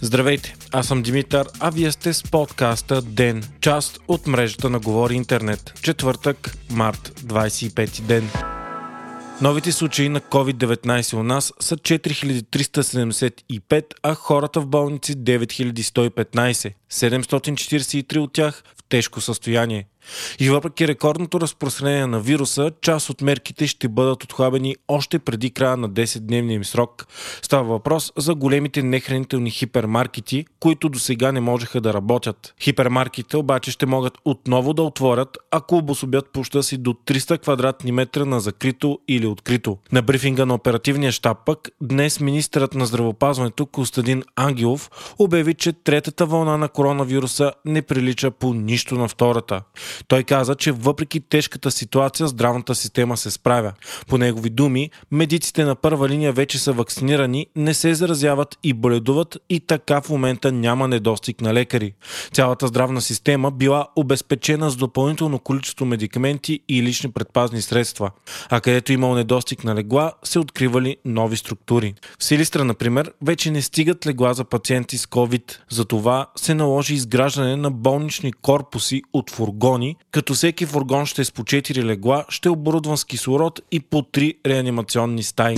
Здравейте, аз съм Димитър, а вие сте с подкаста ДЕН, част от мрежата на Говори Интернет. Четвъртък, март, 25 ден. Новите случаи на COVID-19 у нас са 4375, а хората в болници 9115. 743 от тях в тежко състояние. И въпреки рекордното разпространение на вируса, част от мерките ще бъдат отхлабени още преди края на 10-дневния им срок. Става въпрос за големите нехранителни хипермаркети, които до сега не можеха да работят. Хипермаркетите обаче ще могат отново да отворят, ако обособят площа си до 300 квадратни метра на закрито или открито. На брифинга на оперативния щаб пък днес министърът на здравопазването Костадин Ангелов обяви, че третата вълна на коронавируса не прилича по нищо на втората. Той каза, че въпреки тежката ситуация, здравната система се справя. По негови думи, медиците на първа линия вече са вакцинирани, не се заразяват и боледуват и така в момента няма недостиг на лекари. Цялата здравна система била обезпечена с допълнително количество медикаменти и лични предпазни средства. А където имал недостиг на легла, се откривали нови структури. В Силистра, например, вече не стигат легла за пациенти с COVID. Затова се наложи изграждане на болнични корпуси от фургони, фургони, като всеки фургон ще е с по 4 легла, ще е оборудван с кислород и по 3 реанимационни стаи.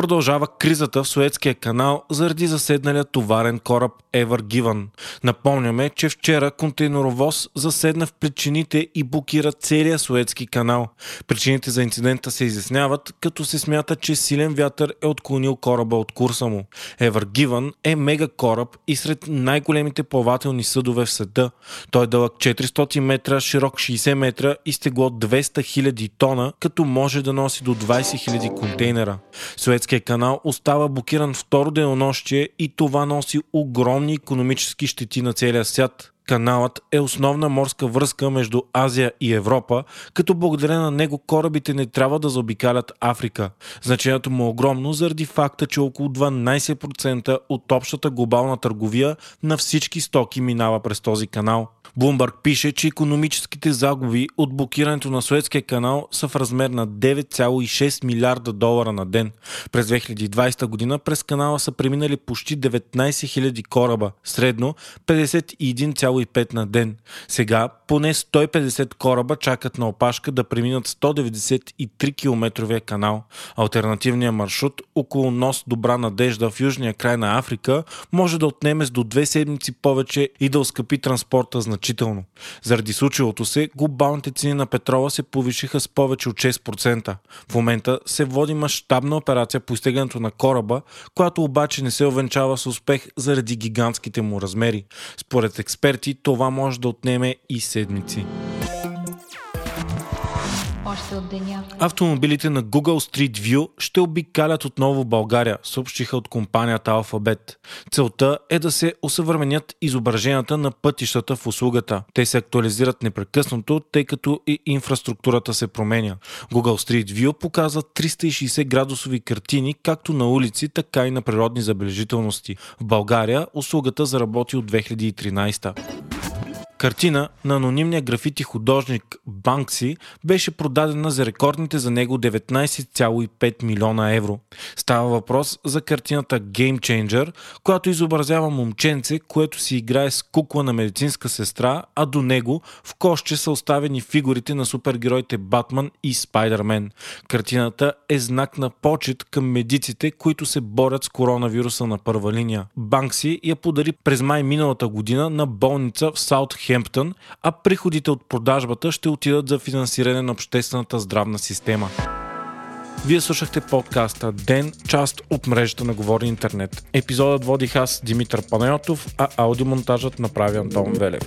Продължава кризата в Суетския канал заради заседналия товарен кораб Ever Given. Напомняме, че вчера контейнеровоз заседна в причините и блокира целия Суетски канал. Причините за инцидента се изясняват, като се смята, че силен вятър е отклонил кораба от курса му. Ever Given е мега кораб и сред най-големите плавателни съдове в света. Той е дълъг 400 метра, широк 60 метра и стегло 200 000 тона, като може да носи до 20 000 контейнера. Суетски Суетския канал остава блокиран второ денонощие и това носи огромни економически щети на целия свят. Каналът е основна морска връзка между Азия и Европа, като благодарение на него корабите не трябва да заобикалят Африка. Значението му е огромно заради факта, че около 12% от общата глобална търговия на всички стоки минава през този канал. Блумбърг пише, че економическите загуби от блокирането на Суетския канал са в размер на 9,6 милиарда долара на ден. През 2020 година през канала са преминали почти 19 000 кораба, средно 51,5 на ден. Сега поне 150 кораба чакат на опашка да преминат 193 км канал. Альтернативният маршрут около нос Добра надежда в южния край на Африка може да отнеме с до две седмици повече и да оскъпи транспорта значително. Заради случилото се, глобалните цени на петрола се повишиха с повече от 6%. В момента се води мащабна операция по изтеглянето на кораба, която обаче не се овенчава с успех заради гигантските му размери. Според експерти това може да отнеме и седмици още от деня. Автомобилите на Google Street View ще обикалят отново България, съобщиха от компанията Alphabet. Целта е да се осъвременят изображенията на пътищата в услугата. Те се актуализират непрекъснато, тъй като и инфраструктурата се променя. Google Street View показва 360 градусови картини както на улици, така и на природни забележителности. В България услугата заработи от 2013. Картина на анонимния графити художник Банкси беше продадена за рекордните за него 19,5 милиона евро. Става въпрос за картината Game Changer, която изобразява момченце, което си играе с кукла на медицинска сестра, а до него в коще са оставени фигурите на супергероите Батман и Спайдермен. Картината е знак на почет към медиците, които се борят с коронавируса на първа линия. Банкси я подари през май миналата година на болница в Саутхем Хемптън, а приходите от продажбата ще отидат за финансиране на обществената здравна система. Вие слушахте подкаста Ден, част от мрежата на Говори Интернет. Епизодът водих аз, Димитър Панайотов, а аудиомонтажът направи Антон Велев.